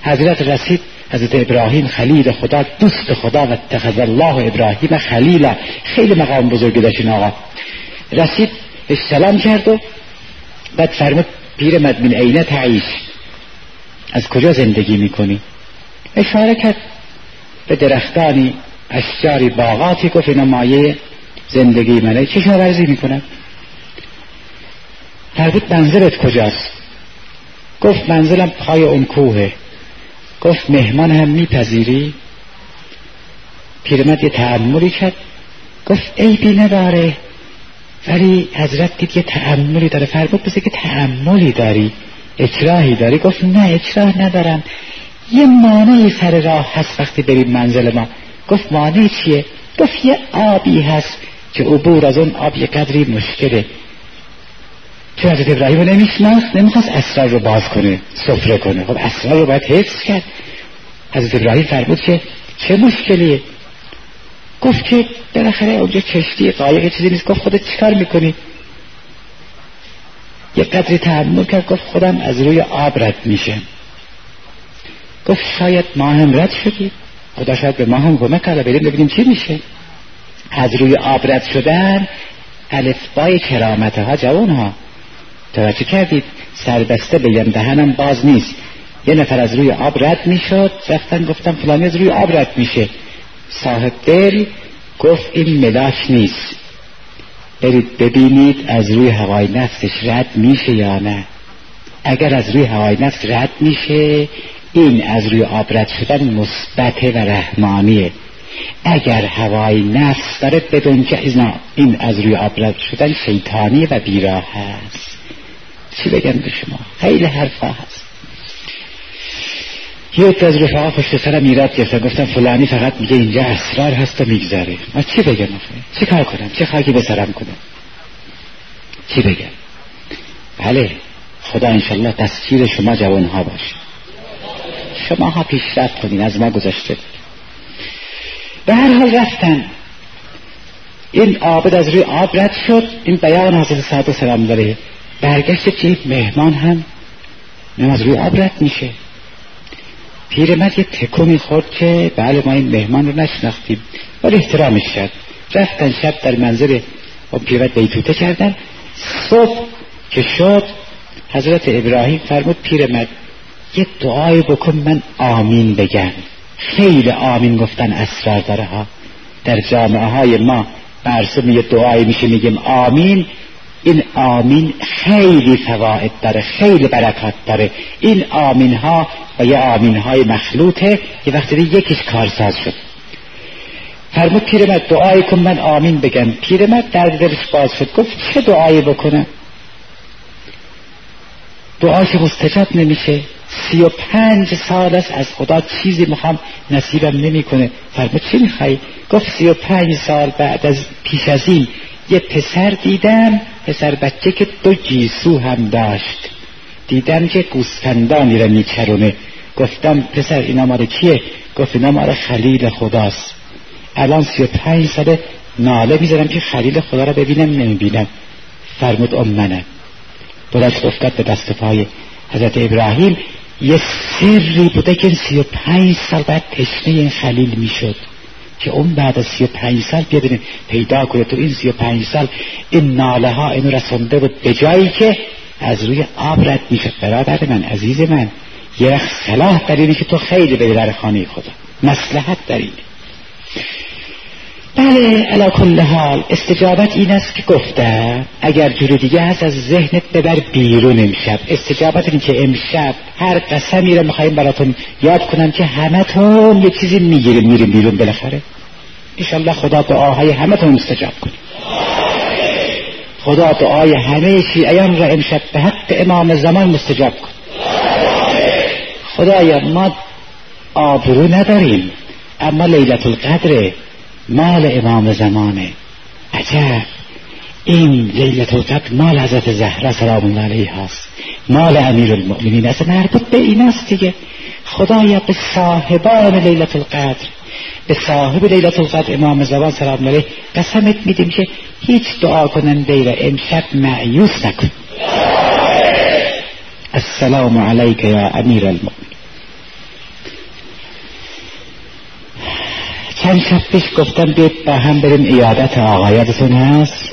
حضرت رسید حضرت ابراهیم خلیل خدا دوست خدا و اتخذ الله ابراهیم خلیلا خیلی مقام بزرگی داشت این آقا. رسید سلام کرد و بعد فرمود پیر مدمین عینه تعیش؟ از کجا زندگی می‌کنی؟ اشاره کرد به درختانی اشجاری باغاتی گفت اینا مایه زندگی منه. چه ورزی می‌کنم؟ فرمود منزلت کجاست؟ گفت منزلم پای اون کوهه. گفت مهمان هم میپذیری؟ پیرمرد یه تعملی کرد. گفت عیبی نداره ولی حضرت دید یه تعملی داره. فرمود بسه که تعملی داری اکراهی داری. گفت نه اکراه ندارم. یه مانعی سر راه هست وقتی بریم منزل ما. گفت مانع چیه؟ گفت یه آبی هست. که عبور از اون آب یه قدری مشکله. چون حضرت ابراهیم رو نمیشناخت؟ نمی‌خواست اسرار رو باز کنه سفره کنه. خب اسرار رو باید حفظ کرد. حضرت ابراهیم فرمود که چه مشکلیه؟ گفت که بالاخره اونجا کشتی قایق چیزی نیست. گفت خودت چیکار می‌کنی؟ یه قدری تحمل کرد. گفت خودم از روی آب رد میشه گفت شاید ما هم رد شدیم خدا شاید به ما هم کمک کرده بریم ببینیم چی میشه. از روی آب رد شدن الفبای کرامت ها جوان ها توجه کردید سربسته بگم دهنم باز نیست. یه نفر از روی آب رد می‌شد رفتن گفتم فلانی از روی آب رد میشه. صاحب دل گفت این ملاک نیست. برید ببینید از روی هوای نفسش رد میشه یا نه. اگر از روی هوای نفس رد میشه این از روی آب رد شدن مثبت و رحمانیه. اگر هوای نفس داره بدون که این از روی آب رد شدن شیطانیه و بیراه هست چی بگم به شما؟ خیلی حرفا هست. یک از رفاقا پشت سرم ایراد گرفتن گفتم فلانی فقط میگه اینجا اسرار هست و میگذره. من چی بگم چی کار کنم؟ چه خاکی به سرم کنم؟ چی بگم؟ بله خدا انشالله دستگیر شما جوانها باشه. شما ها پیشرفت کنین از ما گذاشته به هر حال رفتن. این عابد از روی آب رد شد. این بیان حضرت سعد و سلام داره برگشت که مهمان هم. از روی آب رد میشه. پیرمرد یه تکو می‌خورد که بله ما این مهمان رو نشناختیم. ولی احترامش کرد. رفتن شب در منظر اون پیرمرد بیتوته کردن. صبح که شد حضرت ابراهیم فرمود پیرمرد یه دعای بکن من آمین بگم. خیلی آمین گفتن اسرار داره ها در جامعه های ما برسه یه دعایی میشه میگیم آمین. این آمین خیلی فواید داره خیلی برکات داره. این آمین ها و یه آمین های مخلوطه یه وقتی یکیش کارساز شد. فرمود پیرمرد دعایی کن من آمین بگم. پیرمرد درد دلش باز شد گفت چه دعایی بکنم؟ دعاش مستجاب نمیشه. سی و پنج سال است از خدا چیزی می‌خوام نصیبم نمی‌کنه. فرمود چی می‌خوای؟ گفت سی و پنج سال بعد از پیش از این یه پسر دیدم پسر بچه که دو جیسو هم داشت. دیدم که گوسفندانی را میچرونه. گفتم پسر اینا ماره کیه؟ گفت اینا ماره خلیل خداست. الان سی و پنج ساله ناله می‌ذارم که خلیل خدا را ببینم نمی‌بینم. فرمود ام منم بلش افتاد به دست پای حضرت ابراهیم. یه سری بوده که سی و پنج سال بعد تشنه این خلیل می‌شد که اون بعد از سی و پنج سال بیاد پیدا کنه تو این سی و پنج سال این ناله ها اینو رسونده بود به جایی که از روی آب رد می‌شد. برادر من عزیز من یه رخ صلاح در که تو خیلی به در خانه خدا. مسلحت در اینه بله علا کل حال استجابت این است که گفته اگر جور دیگه هست از ذهنت ببر بیرون امشب. استجابت این که امشب هر قسمی رو می‌خوایم براتون یاد کنم که همتون یه چیزی می‌گیریم میریم بیرون بالاخره. ایشالله خدا دعاهای همتون مستجاب کنه. خدا دعای همه شیعیان را امشب به حق امام زمان مستجاب کن خدایا ما آبرو نداریم اما لیلت القدر مال امام زمانه. عجب. این لیلت القدر مال حضرت زهرا سلام الله علیه هست. مال امیر المؤمنین. است مربوط به این است دیگه. خدایا به صاحبان لیلت القدر به صاحب لیلت القدر امام زمان سلام الله علیه قسمت میدیم که هیچ دعا کننده را امشب معیوس نکن. السلام علیک یا امیر المؤمنین. چند شب پیش گفتم بیت با هم بریم ایادت آقا یادتون هست؟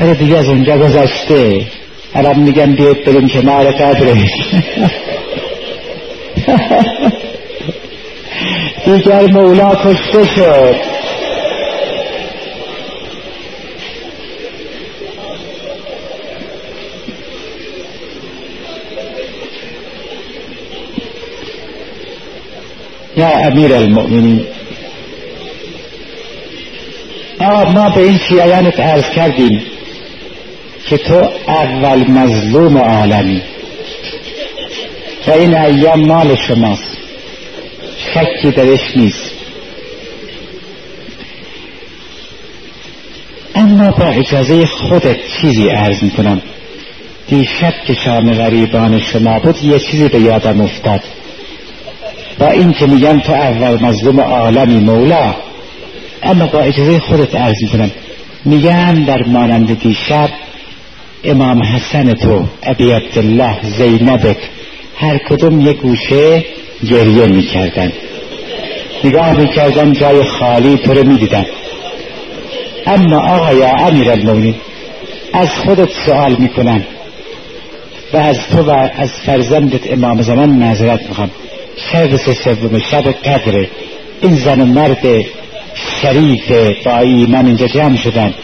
ولی دیگه از اونجا گذشته. الان میگم بیت بریم کنار قدرش دیگر مولا کشته شد. یا امیر المؤمنین. ما به این شیعیانت عرض کردیم که تو اول مظلوم عالمی و این ایام مال شماست. شکی درش نیست. اما با اجازه خودت چیزی عرض می‌کنم. دیشب که شام غریبان شما بود یه چیزی به یادم افتاد. با این که میگن تو اول مظلوم عالمی مولا اما با اجازه خودت عرض می‌کنم. میگن در مانند دیشب امام حسن تو ابی عبدالله زینبت هر کدوم یک گوشه گریه می‌کردن. نگاه می‌کردن جای خالی تو رو می‌دیدن. اما آقا یا امیر المومنین از خودت سوال می‌کنم و از تو و از فرزندت امام زمان نظرت می‌خوام. شب سه سوم شب قدره این زن و مرد شریف با ایمان اینجا جمع شدن.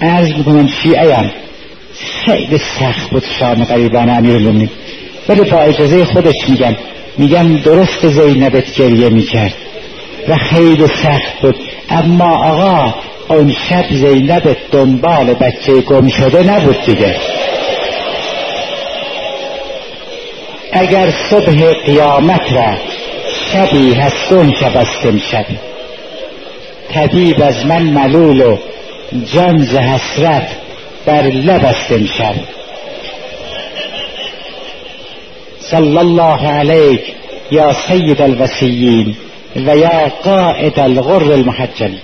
عرض می‌کنم شیعه خیلی سخت بود شام قریبان امیر ولی با اجازه خودش میگم میگم درست زینبت گریه می‌کرد. و خیلی سخت بود. اما آقا اون شب زینبت دنبال بچه گم شده نبود دیگه. اگر صبح قیامت را شبی هستون شب امشب. طبیب از من ملول و جان ز حسرت بر لب است امشب. صلی الله علیک یا سید الوسیین و یا قائد الغر المحجلین